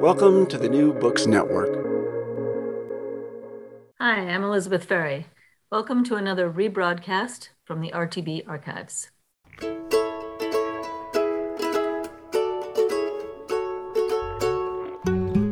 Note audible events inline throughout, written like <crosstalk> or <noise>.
Welcome to the New Books Network. Hi, I'm Elizabeth Ferry. Welcome to another rebroadcast from the RTB archives.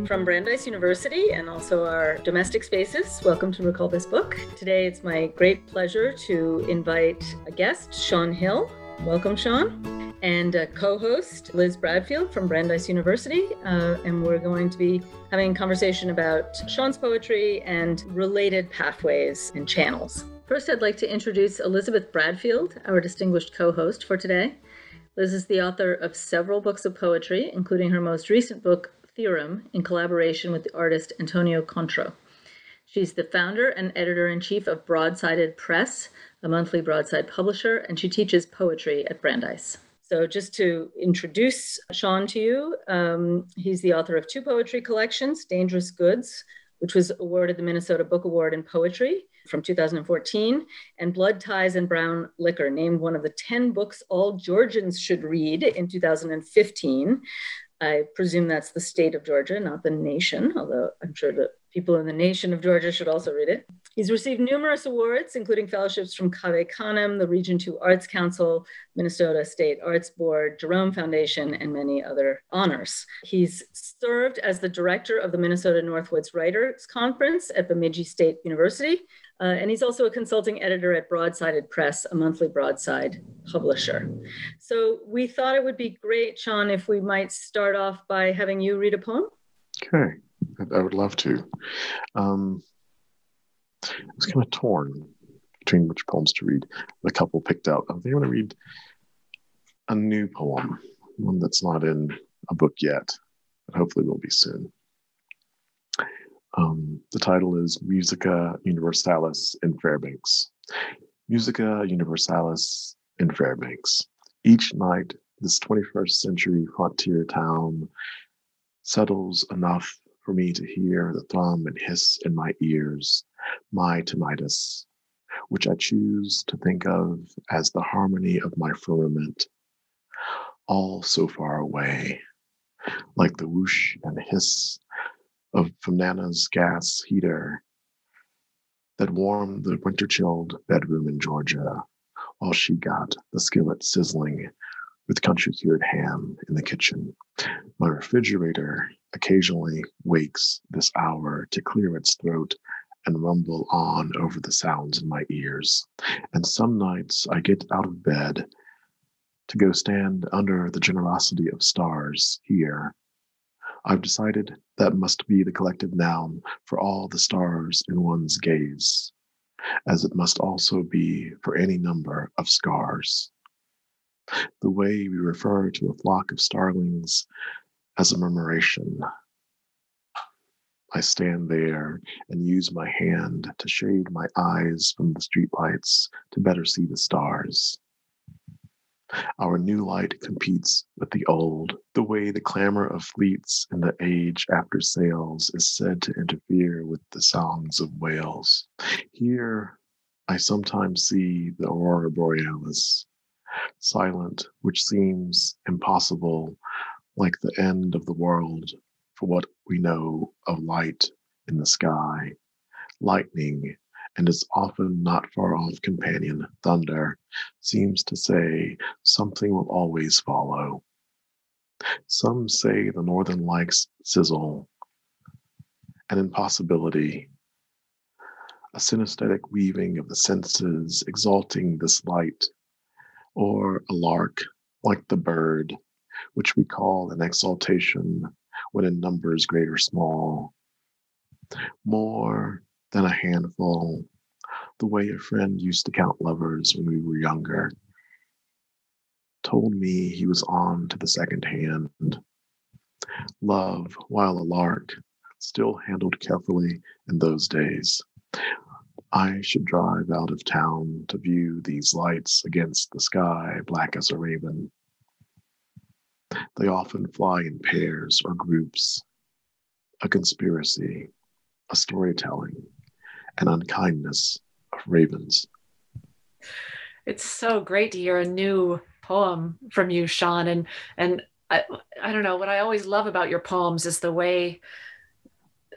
From Brandeis University and also our domestic spaces, welcome to Recall This Book. Today it's my great pleasure to invite a guest, Sean Hill. Welcome, Sean and a co-host Liz Bradfield from Brandeis University, uh, and we're going to be having a conversation about Sean's poetry and related pathways and channels. First, I'd like to introduce Elizabeth Bradfield, our distinguished co-host for today. Liz is the author of several books of poetry, including her most recent book, Theorem, in collaboration with the artist Antonia Contro. She's the founder and editor in chief of Broadsided Press, a monthly broadside publisher, and she teaches poetry at Brandeis. So, just to introduce Sean to you, um, he's the author of two poetry collections Dangerous Goods, which was awarded the Minnesota Book Award in Poetry from 2014, and Blood Ties and Brown Liquor, named one of the 10 books all Georgians should read in 2015. I presume that's the state of Georgia, not the nation, although I'm sure that people in the nation of Georgia should also read it. He's received numerous awards, including fellowships from Cave Canem, the Region 2 Arts Council, Minnesota State Arts Board, Jerome Foundation, and many other honors. He's served as the director of the Minnesota Northwoods Writers Conference at Bemidji State University, uh, and he's also a consulting editor at Broadsided Press, a monthly broadside publisher. So we thought it would be great, Sean, if we might start off by having you read a poem. Okay, I would love to. Um, I was kind of torn between which poems to read. The couple picked out. I think I'm going to read a new poem, one that's not in a book yet, but hopefully will be soon. Um, the title is Musica Universalis in Fairbanks. Musica Universalis in Fairbanks. Each night, this 21st century frontier town settles enough for me to hear the thrum and hiss in my ears, my tinnitus, which I choose to think of as the harmony of my firmament, all so far away, like the whoosh and hiss of from Nana's gas heater that warmed the winter chilled bedroom in Georgia while she got the skillet sizzling with country cured ham in the kitchen. My refrigerator occasionally wakes this hour to clear its throat and rumble on over the sounds in my ears. And some nights I get out of bed to go stand under the generosity of stars here I've decided that must be the collective noun for all the stars in one's gaze, as it must also be for any number of scars. The way we refer to a flock of starlings as a murmuration. I stand there and use my hand to shade my eyes from the streetlights to better see the stars. Our new light competes with the old. The way the clamor of fleets in the age after sails is said to interfere with the songs of whales. Here, I sometimes see the aurora borealis, silent, which seems impossible, like the end of the world for what we know of light in the sky, lightning and its often not far off companion, thunder, seems to say something will always follow. Some say the northern lights sizzle, an impossibility, a synesthetic weaving of the senses exalting this light, or a lark like the bird, which we call an exaltation when in numbers great or small. More than a handful, the way a friend used to count lovers when we were younger, told me he was on to the second hand. Love, while a lark, still handled carefully in those days. I should drive out of town to view these lights against the sky, black as a raven. They often fly in pairs or groups, a conspiracy, a storytelling, an unkindness of ravens. It's so great to hear a new poem from you, Sean. And and I, I don't know what I always love about your poems is the way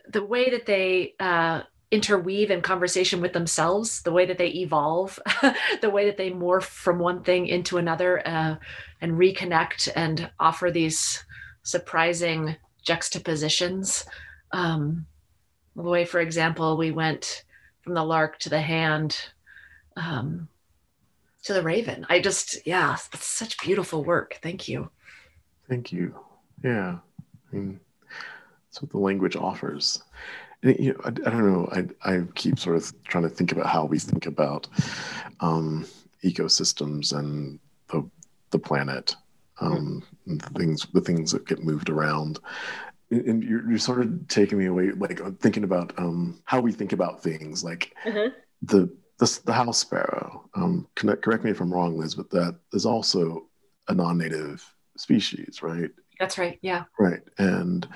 the way that they uh, interweave in conversation with themselves, the way that they evolve, <laughs> the way that they morph from one thing into another uh, and reconnect and offer these surprising juxtapositions. Um, the way, for example, we went from the lark to the hand um, to the raven. I just, yeah, it's such beautiful work. Thank you. Thank you. Yeah. I mean, that's what the language offers. You know, I, I, don't know. I, I keep sort of trying to think about how we think about um, ecosystems and the, the planet, um, mm-hmm. the things, the things that get moved around. And you're, you're sort of taking me away, like thinking about um, how we think about things, like mm-hmm. the the, the house sparrow. Um, correct, correct me if I'm wrong, Liz, but that is also a non-native species, right? That's right. Yeah. Right. And,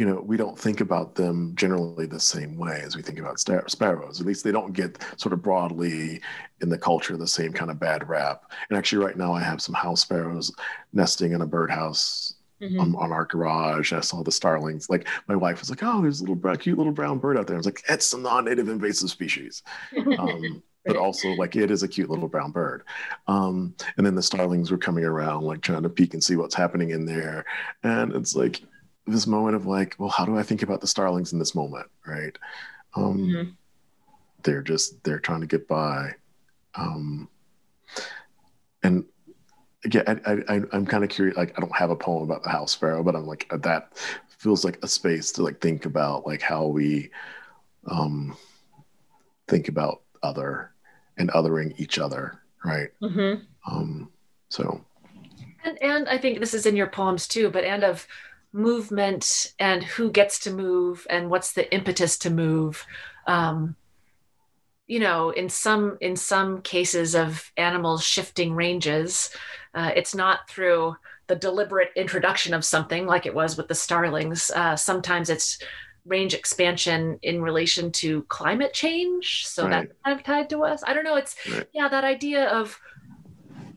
you know, we don't think about them generally the same way as we think about sparrows. At least they don't get sort of broadly in the culture the same kind of bad rap. And actually, right now, I have some house sparrows nesting in a birdhouse mm-hmm. on, on, our garage. I saw the starlings. Like my wife was like, "Oh, there's a little brown, cute little brown bird out there." I was like, "It's a non-native invasive species." <laughs> Um, but also like it is a cute little brown bird. Um, and then the starlings were coming around, like trying to peek and see what's happening in there. And it's like this moment of like, well, how do I think about the starlings in this moment, right? Um, mm-hmm. They're just they're trying to get by, um, and again, I, I, I'm kind of curious. Like, I don't have a poem about the house sparrow, but I'm like that feels like a space to like think about like how we um, think about other and othering each other, right? Mm-hmm. Um, so, and, and I think this is in your poems too, but and of movement and who gets to move and what's the impetus to move. Um, you know, in some in some cases of animals shifting ranges, uh, it's not through the deliberate introduction of something like it was with the starlings. Uh, sometimes it's range expansion in relation to climate change. So right. that's kind of tied to us. I don't know. It's, right. yeah, that idea of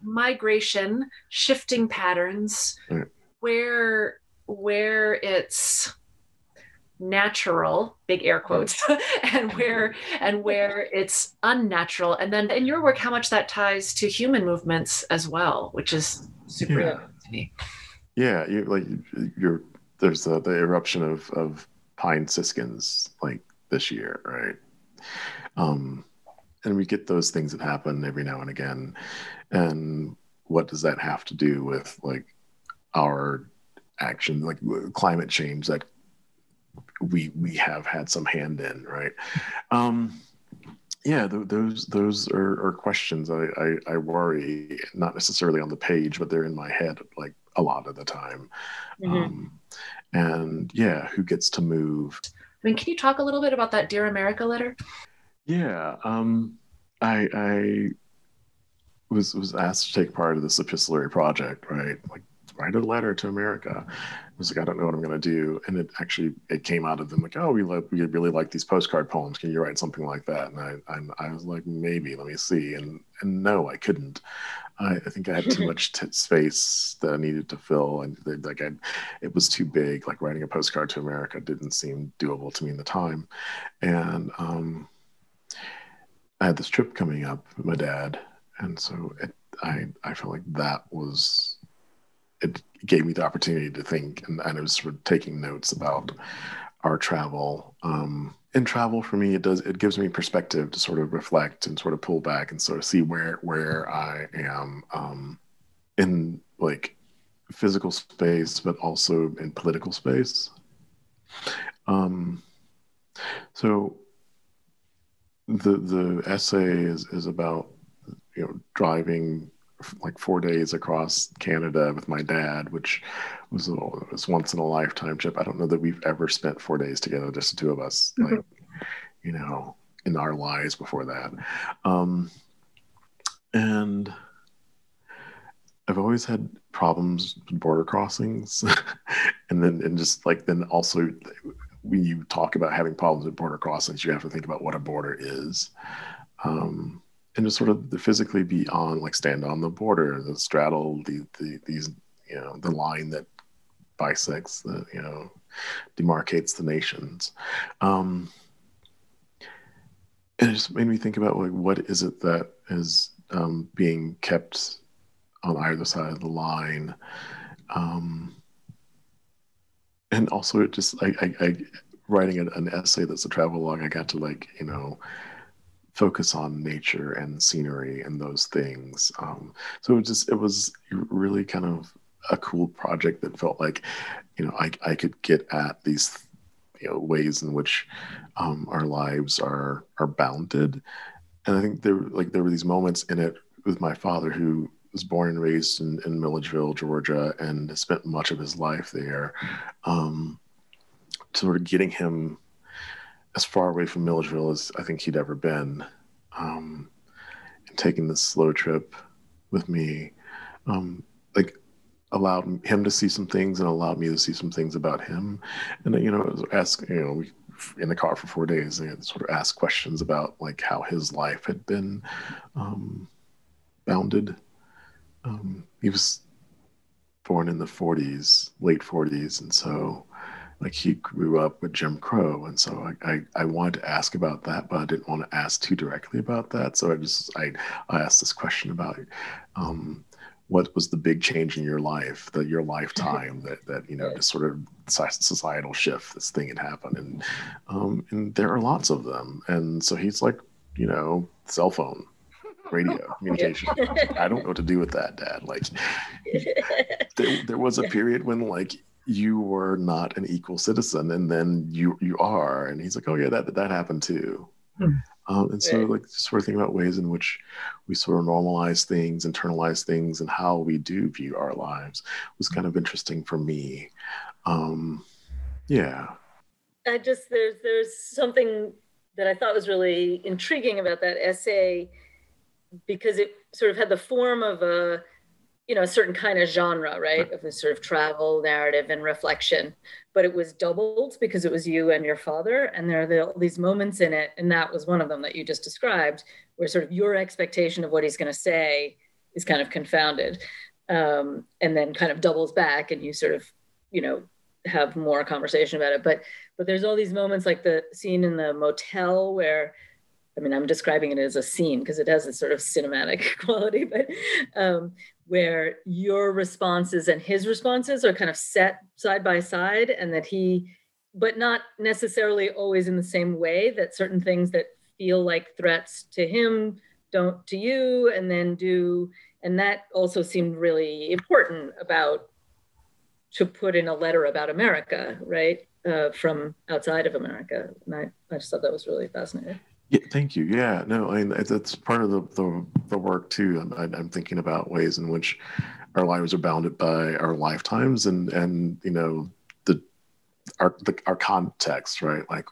migration, shifting patterns, right. where where it's natural big air quotes <laughs> and where and where it's unnatural and then in your work how much that ties to human movements as well which is super yeah. to me yeah you like you're there's the, the eruption of of pine siskins like this year, right? Um, and we get those things that happen every now and again. And what does that have to do with like our action, like climate change that we we have had some hand in, right? Um, yeah, th- those those are, are questions I, I, I worry not necessarily on the page, but they're in my head like a lot of the time. Mm-hmm. Um, and yeah, who gets to move. I mean, can you talk a little bit about that Dear America letter? Yeah, um, I, I was was asked to take part of this epistolary project, right? Like write a letter to America. I was like, I don't know what I'm going to do, and it actually it came out of them like, oh, we like we really like these postcard poems. Can you write something like that? And I I, I was like, maybe. Let me see. And and no, I couldn't. I, I think I had too much t- space that I needed to fill, and like I, it was too big. Like writing a postcard to America didn't seem doable to me in the time, and um, I had this trip coming up with my dad, and so it, I I felt like that was it gave me the opportunity to think, and, and I was sort of taking notes about our travel. Um, and travel for me, it does it gives me perspective to sort of reflect and sort of pull back and sort of see where where I am um, in like physical space, but also in political space. Um, so the the essay is is about you know driving like four days across Canada with my dad, which was a, was once in a lifetime trip. I don't know that we've ever spent four days together, just the two of us, mm-hmm. like you know, in our lives before that. Um, and I've always had problems with border crossings, <laughs> and then and just like then also when you talk about having problems with border crossings, you have to think about what a border is. Um, and just sort of physically be on like stand on the border the straddle the, the these you know the line that bisects the you know demarcates the nations. Um and it just made me think about like what is it that is um being kept on either side of the line? Um and also it just i i, I writing an, an essay that's a travel log i got to like you know focus on nature and scenery and those things. Um, so it just it was really kind of a cool project that felt like, you know, I I could get at these you know ways in which um, our lives are are bounded, and I think there like there were these moments in it with my father who was born and raised in, in Milledgeville, Georgia, and spent much of his life there. Um, sort of getting him as far away from Milledgeville as I think he'd ever been. Um, and taking this slow trip with me, um, like allowed him to see some things and allowed me to see some things about him. And you know, ask you know, we in the car for four days and sort of ask questions about like how his life had been um, bounded. Um, he was born in the 40s, late 40s, and so like he grew up with Jim Crow, and so I, I, I, wanted to ask about that, but I didn't want to ask too directly about that. So I just I, I asked this question about um, what was the big change in your life, that your lifetime, that that you know, this sort of societal shift, this thing had happened, and um, and there are lots of them, and so he's like, you know, cell phone radio <laughs> communication. I don't know what to do with that, Dad. Like, <laughs> there, there was a period when like you were not an equal citizen and then you you are. And he's like oh yeah that that happened too. Hmm. um, and so like just sort of thinking about ways in which we sort of normalize things internalize things and how we do view our lives was kind of interesting for me. Um, yeah. I just there's there's something that i thought was really intriguing about that essay because it sort of had the form of a you know a certain kind of genre right? Of this sort of travel narrative and reflection. But it was doubled because it was you and your father and there are the, these moments in it and that was one of them that you just described where sort of your expectation of what he's going to say is kind of confounded um, and then kind of doubles back and you sort of you know have more conversation about it. But but there's all these moments like the scene in the motel where I mean, I'm describing it as a scene because it has a sort of cinematic <laughs> quality, but um, where your responses and his responses are kind of set side by side and that he but not necessarily always in the same way that certain things that feel like threats to him don't to you and then do and that also seemed really important about to put in a letter about america right uh, from outside of america. And I, I just thought that was really fascinating yeah, thank you. Yeah, no, I mean that's part of the the, the work too. I'm, I'm thinking about ways in which our lives are bounded by our lifetimes, and and you know the our the, our context, right? Like,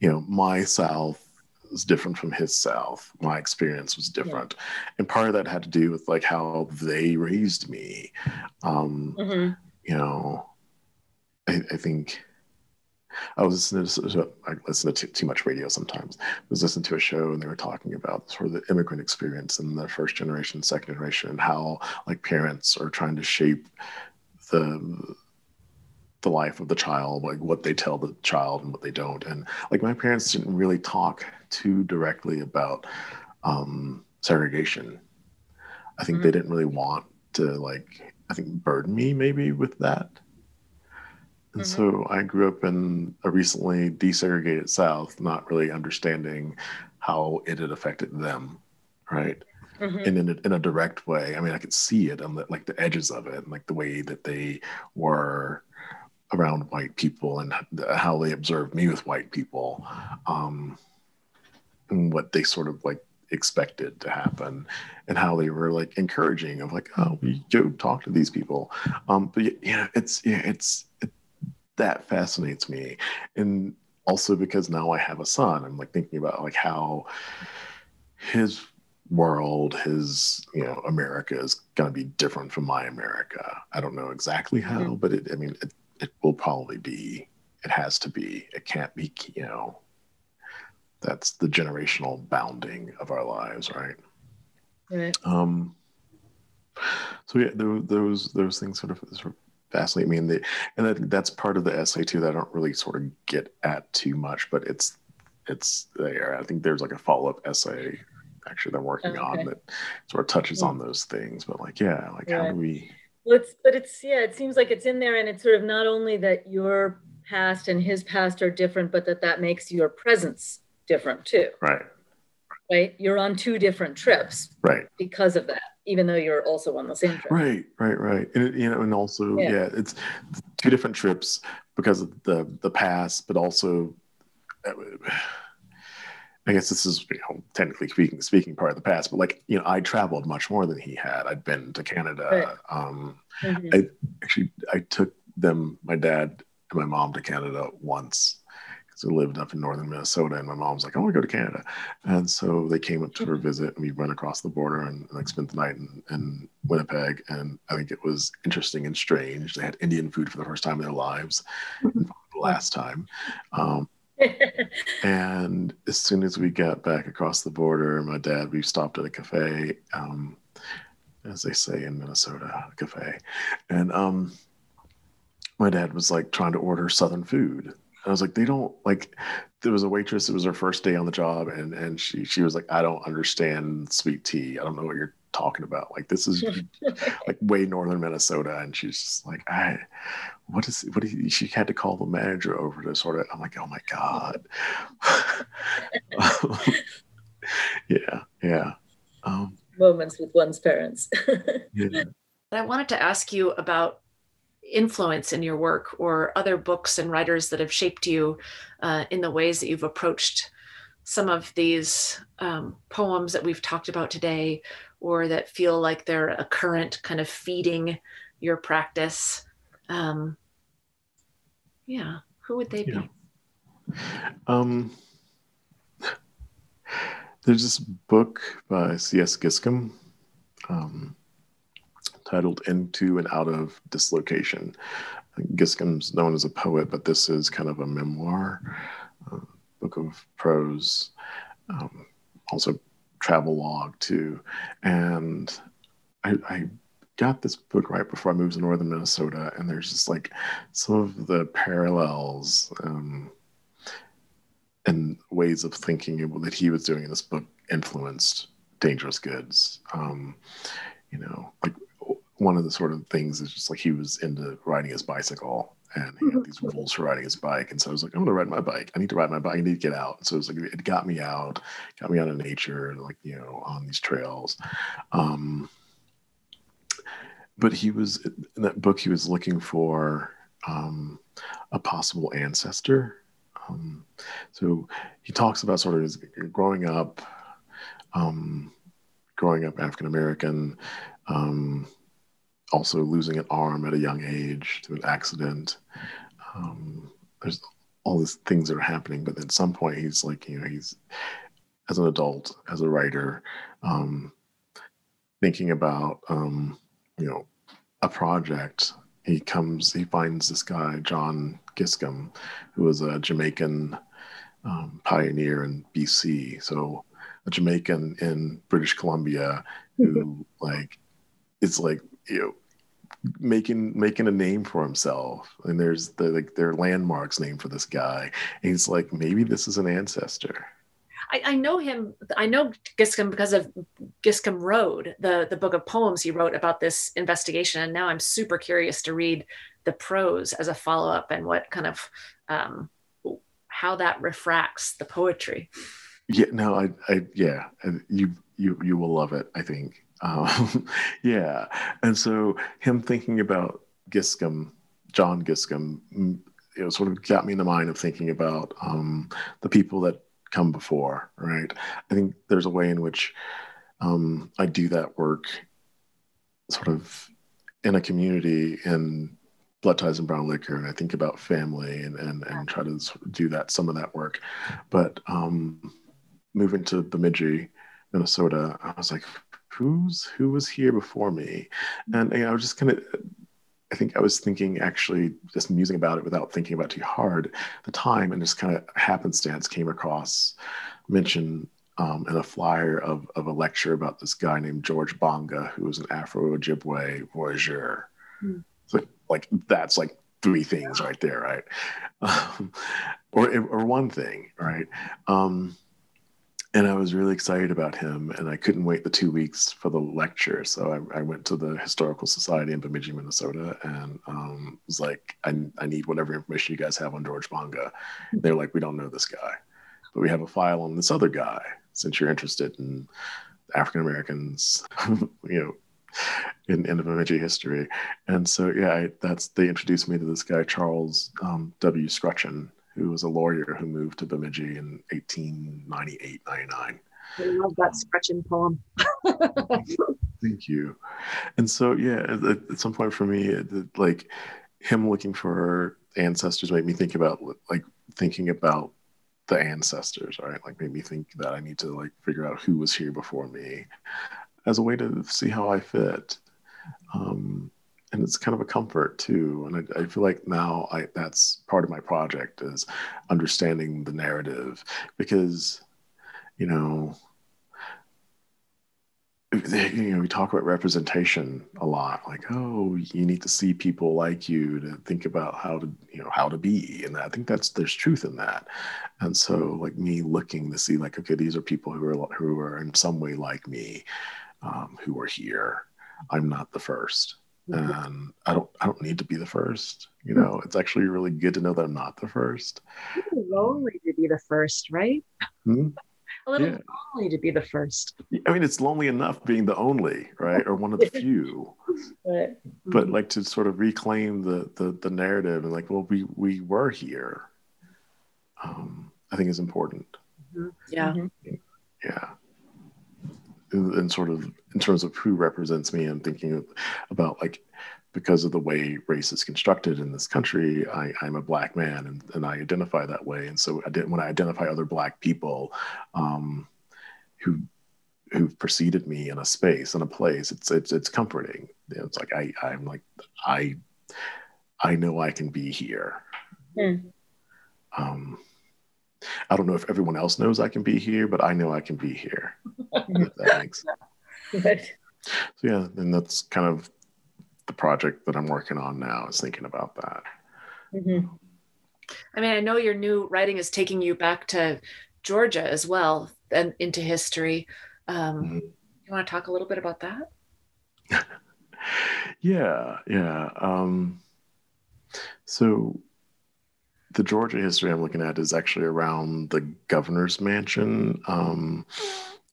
you know, my South is different from his South. My experience was different, yeah. and part of that had to do with like how they raised me. Um, mm-hmm. You know, I, I think I was listening to, I listen to too, much radio sometimes. I was listening to a show and they were talking about sort of the immigrant experience and the first generation, second generation, and how like parents are trying to shape the the life of the child, like what they tell the child and what they don't. And like my parents didn't really talk too directly about um, segregation. I think mm-hmm. they didn't really want to like I think burden me maybe with that. And mm-hmm. so I grew up in a recently desegregated South, not really understanding how it had affected them, right? Mm-hmm. And in a, in a direct way. I mean, I could see it on the, like the edges of it, and like the way that they were around white people and how they observed me with white people, um, and what they sort of like expected to happen and how they were like encouraging of like oh we go talk to these people um but yeah it's yeah it's it, that fascinates me and also because now i have a son i'm like thinking about like how his world his you know america is going to be different from my america i don't know exactly how mm-hmm. but it i mean it, it will probably be it has to be it can't be you know that's the generational bounding of our lives, right? Right. Um. So yeah, those those things sort of, sort of fascinate me, and the and that, that's part of the essay too that I don't really sort of get at too much, but it's it's there. I think there's like a follow up essay actually they're working oh, okay. on that sort of touches yeah. on those things. But like, yeah, like how do we? Well, it's but it's yeah, it seems like it's in there, and it's sort of not only that your past and his past are different, but that that makes your presence different too. Right. Right. You're on two different trips. Right. Because of that, even though you're also on the same trip. Right. Right. Right. And you know, and also, yeah, yeah it's two different trips because of the the past, but also. I guess this is you know, technically speaking speaking part of the past, but like you know, I traveled much more than he had. I'd been to Canada. Right. Um, mm-hmm. I actually I took them, my dad and my mom, to Canada once lived up in northern Minnesota, and my mom's like, "I want to go to Canada," and so they came up to her visit, and we went across the border and, like spent the night in, in Winnipeg, and I think it was interesting and strange. They had Indian food for the first time in their lives, <laughs> the last time. Um, <laughs> and as soon as we got back across the border, my dad, we stopped at a cafe, um, as they say in Minnesota, a cafe, and um, my dad was like trying to order Southern food I was like, they don't like. There was a waitress. It was her first day on the job, and and she she was like, I don't understand sweet tea. I don't know what you're talking about. Like this is <laughs> like way northern Minnesota, and she's just like, I, what is what? Is, she had to call the manager over to sort of. I'm like, oh my god. <laughs> <laughs> yeah, yeah. Um, Moments with one's parents. yeah. I wanted to ask you about influence in your work or other books and writers that have shaped you uh, in the ways that you've approached some of these um, poems that we've talked about today or that feel like they're a current kind of feeding your practice um, yeah who would they yeah. be um, there's this book by cs giscombe um, titled Into and Out of Dislocation. Giscombe's known as a poet, but this is kind of a memoir, uh, book of prose, um, also travel log too. And I, I got this book right before I moved to northern Minnesota, and there's just like some of the parallels um, and ways of thinking that he was doing in this book influenced Dangerous Goods. Um, you know, like one of the sort of things is just like he was into riding his bicycle and he had mm-hmm. these rules for riding his bike. And so I was like, I'm gonna ride my bike. I need to ride my bike. I need to get out. So it was like it got me out, got me out of nature like, you know, on these trails. Um but he was in that book he was looking for um a possible ancestor. Um so he talks about sort of his growing up, um growing up African American, um, also losing an arm at a young age to an accident. Um, there's all these things that are happening, but at some point he's like, you know, he's as an adult, as a writer, um, thinking about, um, you know, a project. He comes, he finds this guy, John Giscombe, who was a Jamaican um, pioneer in BC. So a Jamaican in British Columbia who <laughs> like it's like you know making making a name for himself and there's the like there are landmarks named for this guy and he's like maybe this is an ancestor I, I, know him. I know Giscombe because of Giscombe Road, the the book of poems he wrote about this investigation. And now I'm super curious to read the prose as a follow up and what kind of um, how that refracts the poetry. Yeah, no, I, I, yeah, you, you, you will love it. I think. Um, <laughs> yeah, and so him thinking about Giscombe, John Giscombe, mm, know, sort of got me in the mind of thinking about um, the people that come before, right? I think there's a way in which um, I do that work sort of in a community in blood ties and brown liquor and i think about family and and, and try to do that some of that work but um moving to bemidji minnesota i was like who's who was here before me and, and i was just kind of i think i was thinking actually just musing about it without thinking about it too hard the time and just kind of happenstance came across mention um, in a flyer of, of a lecture about this guy named George Bonga, who was an Afro Ojibwe voyageur. Mm. So, like, that's like three things right there, right? <laughs> Um, or, or one thing, right? Um, and I was really excited about him, and I couldn't wait the two weeks for the lecture. So I, I went to the Historical Society in Bemidji, Minnesota, and um, was like, I, I need whatever information you guys have on George Bonga. They're like, we don't know this guy, but we have a file on this other guy since you're interested in African Americans, <laughs> you know, in, in Bemidji history. And so, yeah, I, that's they introduced me to this guy, Charles um, W. Scrutchin, who was a lawyer who moved to Bemidji in 1898, 99. I love that Scrutchin poem. <laughs> Thank you. And so, yeah, at, at some point for me, it, like him looking for ancestors made me think about like thinking about the ancestors, right? Like made me think that I need to like figure out who was here before me as a way to see how I fit. Um, and it's kind of a comfort too. And I, I feel like now I, that's part of my project is understanding the narrative because, you know, you know, we talk about representation a lot, like, oh, you need to see people like you to think about how to, you know, how to be. And I think that's there's truth in that. And so, like me looking to see, like, okay, these are people who are who are in some way like me, um, who are here. I'm not the 1st mm-hmm. And I don't I don't need to be the first. You know, it's actually really good to know that I'm not the first. It's lonely to be the first, right? Mm-hmm. A little yeah. lonely to be the first. I mean, it's lonely enough being the only, right, or one of the <laughs> few. right. But mm-hmm. like to sort of reclaim the the, the narrative and like, well, we we were here. Um, I think is important. Mm-hmm. Yeah. Mm-hmm. Yeah and sort of in terms of who represents me, I'm thinking about like because of the way race is constructed in this country, I, am a black man and, and I identify that way. And so I did, when I identify other black people um, who who've preceded me in a space in a place, it's it's it's comforting. You know, it's like I I'm like I I know I can be here. Mm. Um, I don't know if everyone else knows I can be here, but I know I can be here. that makes <laughs> <laughs> sense. So yeah, and that's kind of the project that I'm working on now is thinking about that. Mm-hmm. I mean, I know your new writing is taking you back to Georgia as well and into history. Um, mm-hmm. You want to talk a little bit about that? <laughs> yeah, yeah. Um, so the Georgia history I'm looking at is actually around the governor's mansion um,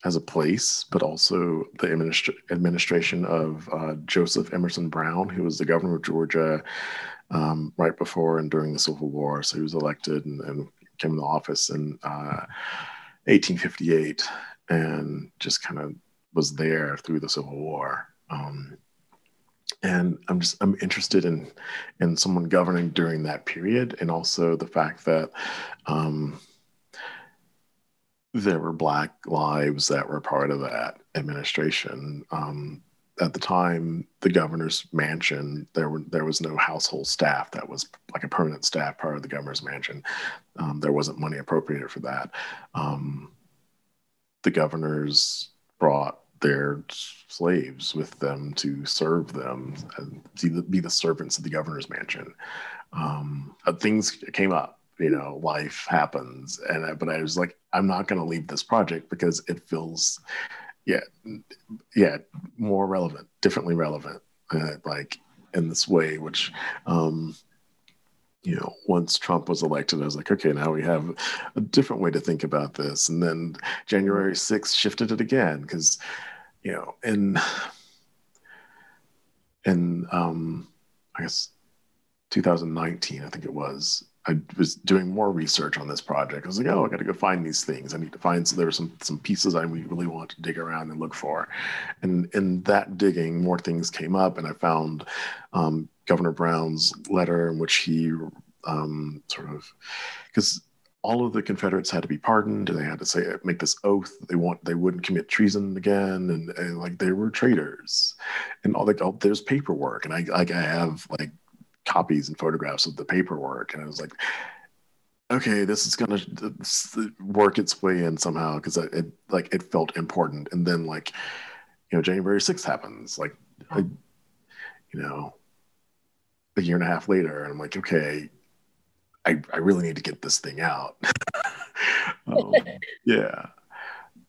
as a place, but also the administra- administration of uh, Joseph Emerson Brown, who was the governor of Georgia um, right before and during the Civil War. So he was elected and, and came into office in uh, 1858 and just kind of was there through the Civil War. Um, and i'm just i'm interested in in someone governing during that period and also the fact that um, there were black lives that were part of that administration. Um, at the time the governor's mansion there were there was no household staff. That was like a permanent staff part of the governor's mansion. Um, there wasn't money appropriated for that. Um, the governors brought their slaves with them to serve them and be the, be the servants of the governor's mansion. Um, uh, things came up, you know life happens. And I, but i was like i'm not going to leave this project because it feels yeah yeah more relevant differently relevant uh, like in this way which um you know once trump was elected i was like okay now we have a different way to think about this. And then january 6th shifted it again because you know in in um i guess 2019 i think it was I was doing more research on this project. I was like, oh, I got to go find these things. I need to find. So there were some some pieces I really want to dig around and look for, and in that digging, more things came up, and I found um, Governor Brown's letter in which he um, sort of because all of the Confederates had to be pardoned, and they had to say make this oath they want they wouldn't commit treason again, and, and like they were traitors, and all like oh, there's paperwork, and I like I have like copies and photographs of the paperwork, and I was like, okay, this is gonna work its way in somehow because it like it felt important, and then like you know January 6th happens, like I, you know a year and a half later, and I'm like, okay, I I really need to get this thing out. <laughs> um, <laughs> yeah.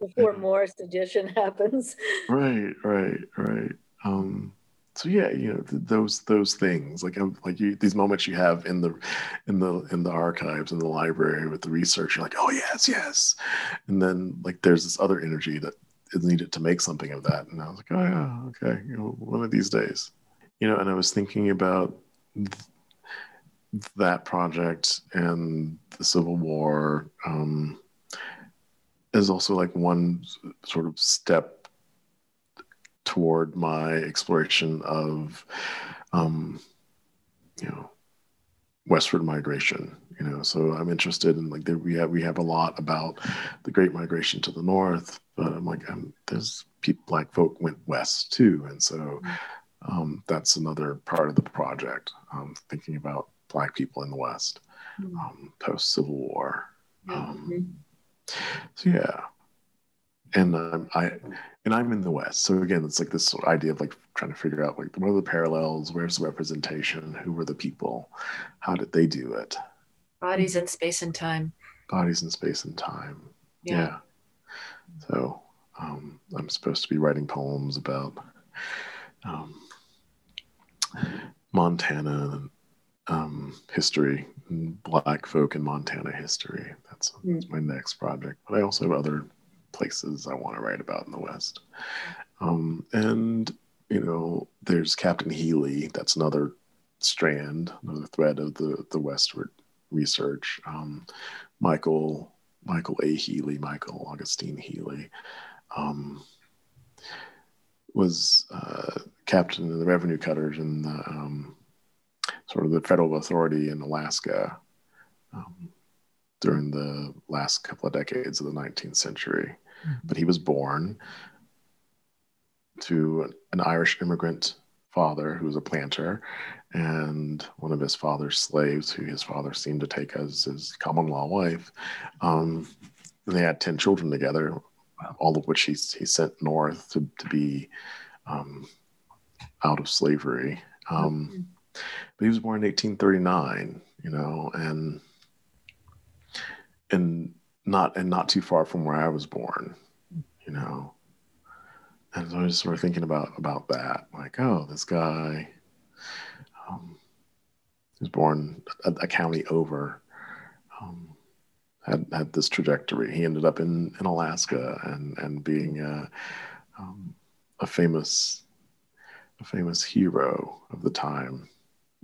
Before more sedition <laughs> happens. Right, right, right. Um, so yeah you know th- those those things like um, like you these moments you have in the in the in the archives in the library with the research you're like oh yes yes. And then like there's this other energy that is needed to make something of that and i was like oh yeah okay you know one of these days. You know and i was thinking about th- that project and the civil war um, is also like one sort of step toward my exploration of, um, you know, westward migration. You know, so I'm interested in like there, we have we have a lot about the Great Migration to the north, but I'm like I'm, there's people, black folk went west too, and so um, that's another part of the project. Um, thinking about black people in the West mm-hmm. um, post Civil War. Um, so yeah, and um, I and I'm in the West. So again, it's like this idea of like trying to figure out like what are the parallels, where's the representation, who were the people, how did they do it? Bodies in space and time. Bodies in space and time. Yeah. yeah. So um, I'm supposed to be writing poems about um, Montana um, history, Black folk in Montana history. That's, that's my next project. But I also have other places I want to write about in the West. Um, and, you know, there's Captain Healy. That's another strand, another thread of the, the westward research. Um, Michael, Michael A. Healy, Michael Augustine Healy, um, was uh, captain of the revenue cutters in the, um, sort of the federal authority in Alaska. Um, during the last couple of decades of the 19th century. Mm-hmm. But he was born to an Irish immigrant father who was a planter and one of his father's slaves who his father seemed to take as his common law wife. Um, they had 10 children together, all of which he, he sent north to, to be um, out of slavery. Um, mm-hmm. But he was born in 1839, you know, and and not and not too far from where I was born, you know. And so I was sort of thinking about about that, like, oh, this guy um, was born a, a, county over, um, had had this trajectory. He ended up in in Alaska and and being a, um, a famous a famous hero of the time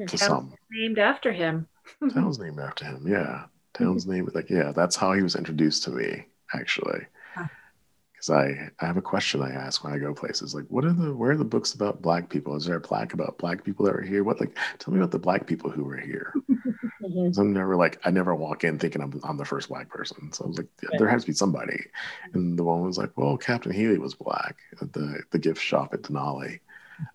to some. Named after him. Town's named after him. Yeah. Town's name. Like, yeah, that's how he was introduced to me, actually. Because I, I have a question I ask when I go places. Like, what are the where are the books about black people? Is there a plaque about black people that were here? What like tell me about the black people who were here. mm-hmm. I'm never like I never walk in thinking I'm I'm the first black person. So I was like, there has to be somebody. And the woman was like, Well, Captain Healy was black at the the gift shop at Denali.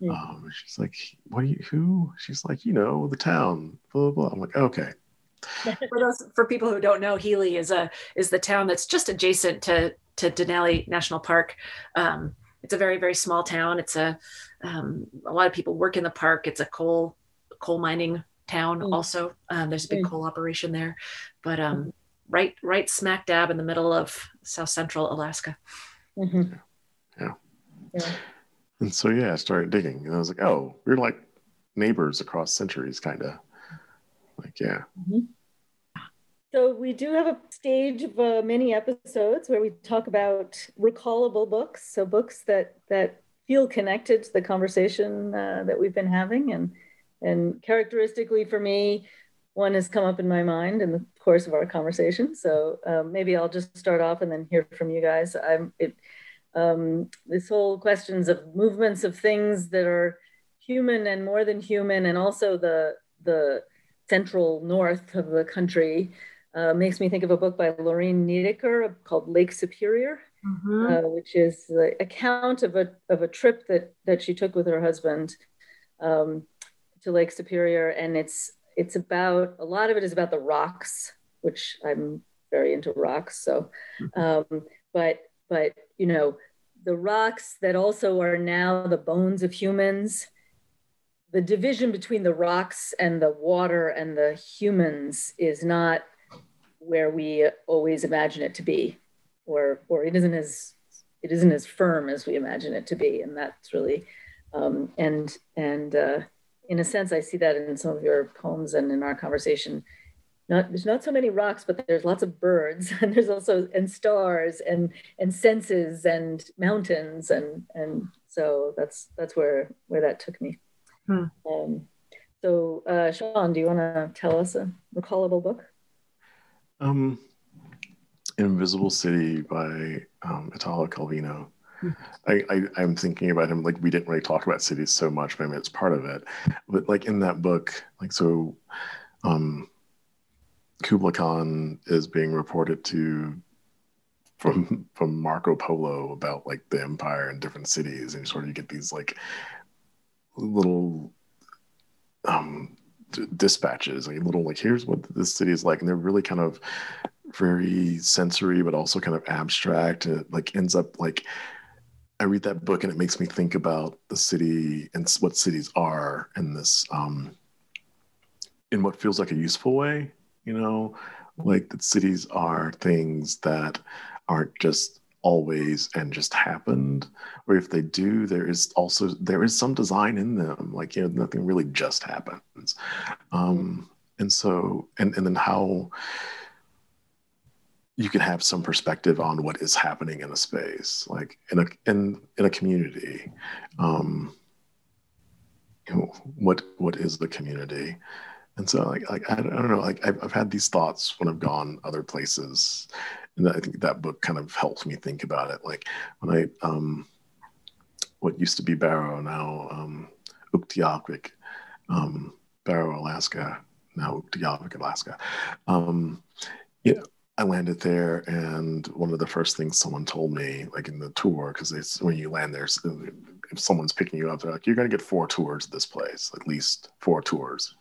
Mm-hmm. Um, she's like, What do you who? She's like, you know, the town, blah blah blah. I'm like, okay <laughs> for those for people who don't know, Healy is a is the town that's just adjacent to to Denali National Park. Um, it's a very very small town. It's a um, a lot of people work in the park. It's a coal coal mining town mm. also. Um, there's a big mm. coal operation there, but um, right right smack dab in the middle of South Central Alaska. Mm-hmm. Yeah. yeah. And so yeah, I started digging, and I was like, oh, we're like neighbors across centuries, kind of. Like yeah. Mm-hmm. So we do have a stage of uh, many episodes where we talk about recallable books, so books that that feel connected to the conversation uh, that we've been having, and and characteristically for me, one has come up in my mind in the course of our conversation. So um, maybe I'll just start off and then hear from you guys. I'm it. Um, this whole questions of movements of things that are human and more than human, and also the the central north of the country uh, makes me think of a book by Lorine Niedecker called Lake Superior, mm-hmm. uh, which is the account of a, of a trip that, that she took with her husband um, to Lake Superior. And it's, it's about, a lot of it is about the rocks, which I'm very into rocks. So, mm-hmm. um, but, but, you know, the rocks that also are now the bones of humans the division between the rocks and the water and the humans is not where we always imagine it to be, or or it isn't as it isn't as firm as we imagine it to be, and that's really um, and and uh, in a sense, I see that in some of your poems and in our conversation. Not there's not so many rocks, but there's lots of birds, <laughs> and there's also and stars and and senses and mountains, and and so that's that's where where that took me. Hmm. Um, so, uh, Sean, do you want to tell us a recallable book? Um, Invisible City by um, Italo Calvino. Hmm. I, I am thinking about him like we didn't really talk about cities so much. Maybe it's part of it, but like in that book, like so, um, Kubla Khan is being reported to from from Marco Polo about like the empire and different cities, and sort of you get these like little um dispatches, like little like here's what this city is like, and they're really kind of very sensory, but also kind of abstract. And it like ends up like I read that book and it makes me think about the city and what cities are in this um, in what feels like a useful way. You know, like that cities are things that aren't just always and just happened. Or if they do there is also there is some design in them like you know nothing really just happens. Um and so and and then how you can have some perspective on what is happening in a space like in a in in a community. Um you know, what what is the community? And so like, like I, I don't know like I've, I've had these thoughts when i've gone other places and I think that book kind of helps me think about it. Like when I, um, what used to be Barrow, now um, Utqiagvik, um, Barrow, Alaska, now Utqiagvik, Alaska. Um, yeah, I landed there, and one of the first things someone told me, like in the tour, because when you land there, if someone's picking you up, they're like, "You're going to get four tours of this place, at least four tours."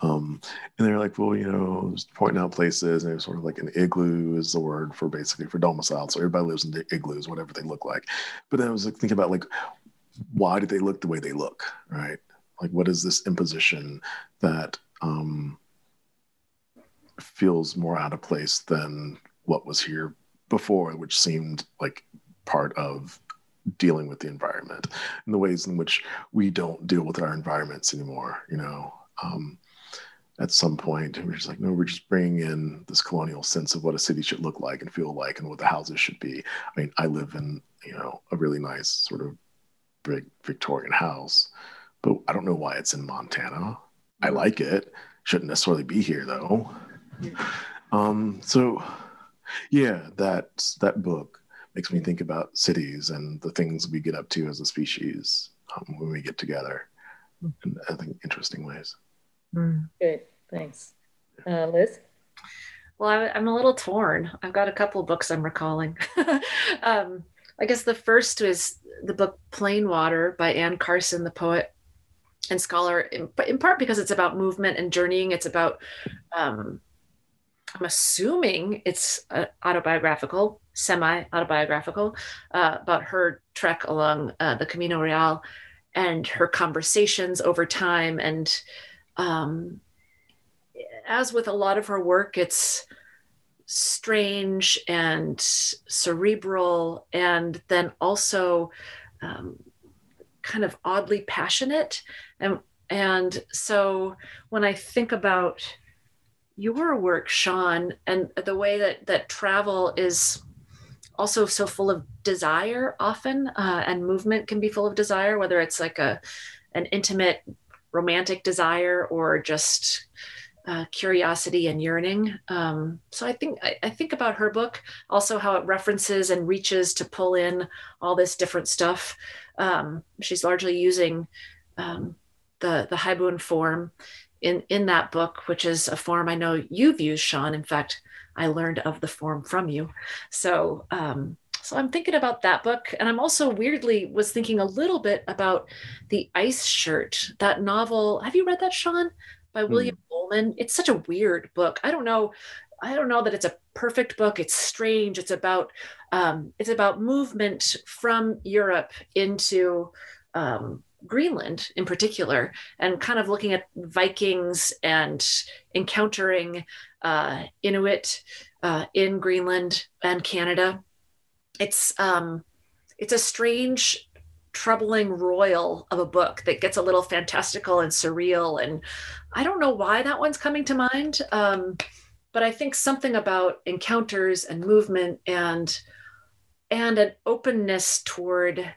Um, and they're like, "Well, you know, just pointing out places, and it's sort of like an igloo is the word for basically for domicile. So everybody lives in the igloos, whatever they look like." But then I was like thinking about like, why do they look the way they look, right? Like, what is this imposition that um, feels more out of place than what was here before, which seemed like part of dealing with the environment and the ways in which we don't deal with our environments anymore you know? Um, at some point we're just like no we're just bringing in this colonial sense of what a city should look like and feel like and what the houses should be. I mean i live in you know a really nice sort of big victorian house but i don't know why it's in montana. I mm-hmm. like it. Shouldn't necessarily be here though. Um so yeah that that book makes me think about cities and the things we get up to as a species um, when we get together in I think interesting ways. Mm. Good, thanks, uh, Liz. Well, I, am a little torn. I've got a couple books I'm recalling. <laughs> um, I guess the first was the book Plain Water by Anne Carson, the poet and scholar, in, in part because it's about movement and journeying. It's about um, I'm assuming it's uh, autobiographical, semi autobiographical, uh, about her trek along uh, the Camino Real and her conversations over time. And um, as with a lot of her work, it's strange and cerebral, and then also um, kind of oddly passionate. And and so when I think about your work, Sean, and the way that that travel is also so full of desire often, uh, and movement can be full of desire, whether it's like a an intimate romantic desire or just uh, curiosity and yearning. Um, so I think I, I, think about her book, also how it references and reaches to pull in all this different stuff. Um, she's largely using um, the the Haibun form in in that book, which is a form I know you've used, Sean. In fact, I learned of the form from you. So um, so I'm thinking about that book, and I'm also weirdly was thinking a little bit about the Ice Shirt, that novel. Have you read that, Sean? By William mm. Vollmann. It's such a weird book. I don't know. I don't know that it's a perfect book. It's strange. It's about um, it's about movement from Europe into um, Greenland in particular, and kind of looking at Vikings and encountering uh, Inuit uh, in Greenland and Canada. It's um, it's a strange, troubling royal of a book that gets a little fantastical and surreal, and I don't know why that one's coming to mind, um, but I think something about encounters and movement and and an openness toward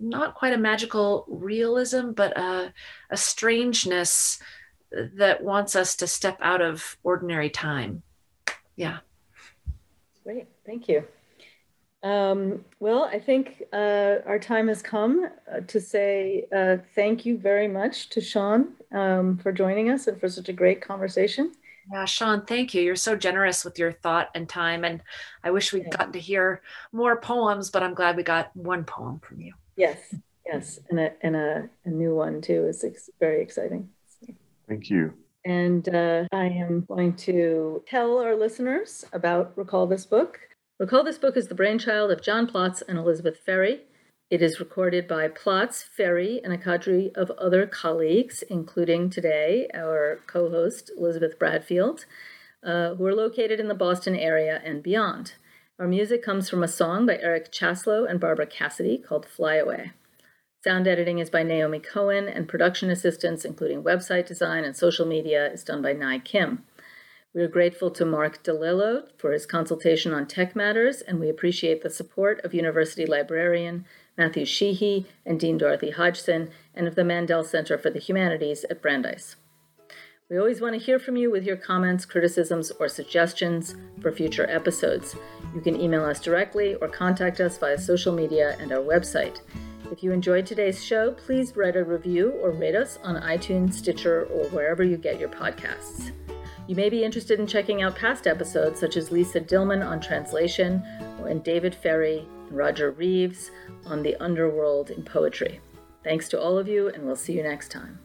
not quite a magical realism, but a, a strangeness that wants us to step out of ordinary time. Yeah. Great. Thank you. Um, well, I think uh, our time has come uh, to say uh, thank you very much to Sean um, for joining us and for such a great conversation. Yeah, Sean, thank you. You're so generous with your thought and time. And I wish we'd gotten to hear more poems, but I'm glad we got one poem from you. Yes, yes, and a and a, a new one too is ex- very exciting. Thank you. And uh, I am going to tell our listeners about Recall This Book. Recall This Book is the brainchild of John Plotz and Elizabeth Ferry. It is recorded by Plotz, Ferry, and a cadre of other colleagues, including today our co host, Elizabeth Bradfield, uh, who are located in the Boston area and beyond. Our music comes from a song by Eric Chasalow and Barbara Cassidy called Fly Away. Sound editing is by Naomi Cohen, and production assistance, including website design and social media, is done by Nai Kim. We are grateful to Mark Dellelo for his consultation on tech matters, and we appreciate the support of University Librarian Matthew Sheehy and Dean Dorothy Hodgson, and of the Mandel Center for the Humanities at Brandeis. We always want to hear from you with your comments, criticisms, or suggestions for future episodes. You can email us directly or contact us via social media and our website. If you enjoyed today's show, please write a review or rate us on iTunes, Stitcher, or wherever you get your podcasts. You may be interested in checking out past episodes such as Lisa Dillman on translation and David Ferry and Roger Reeves on the underworld in poetry. Thanks to all of you, and we'll see you next time.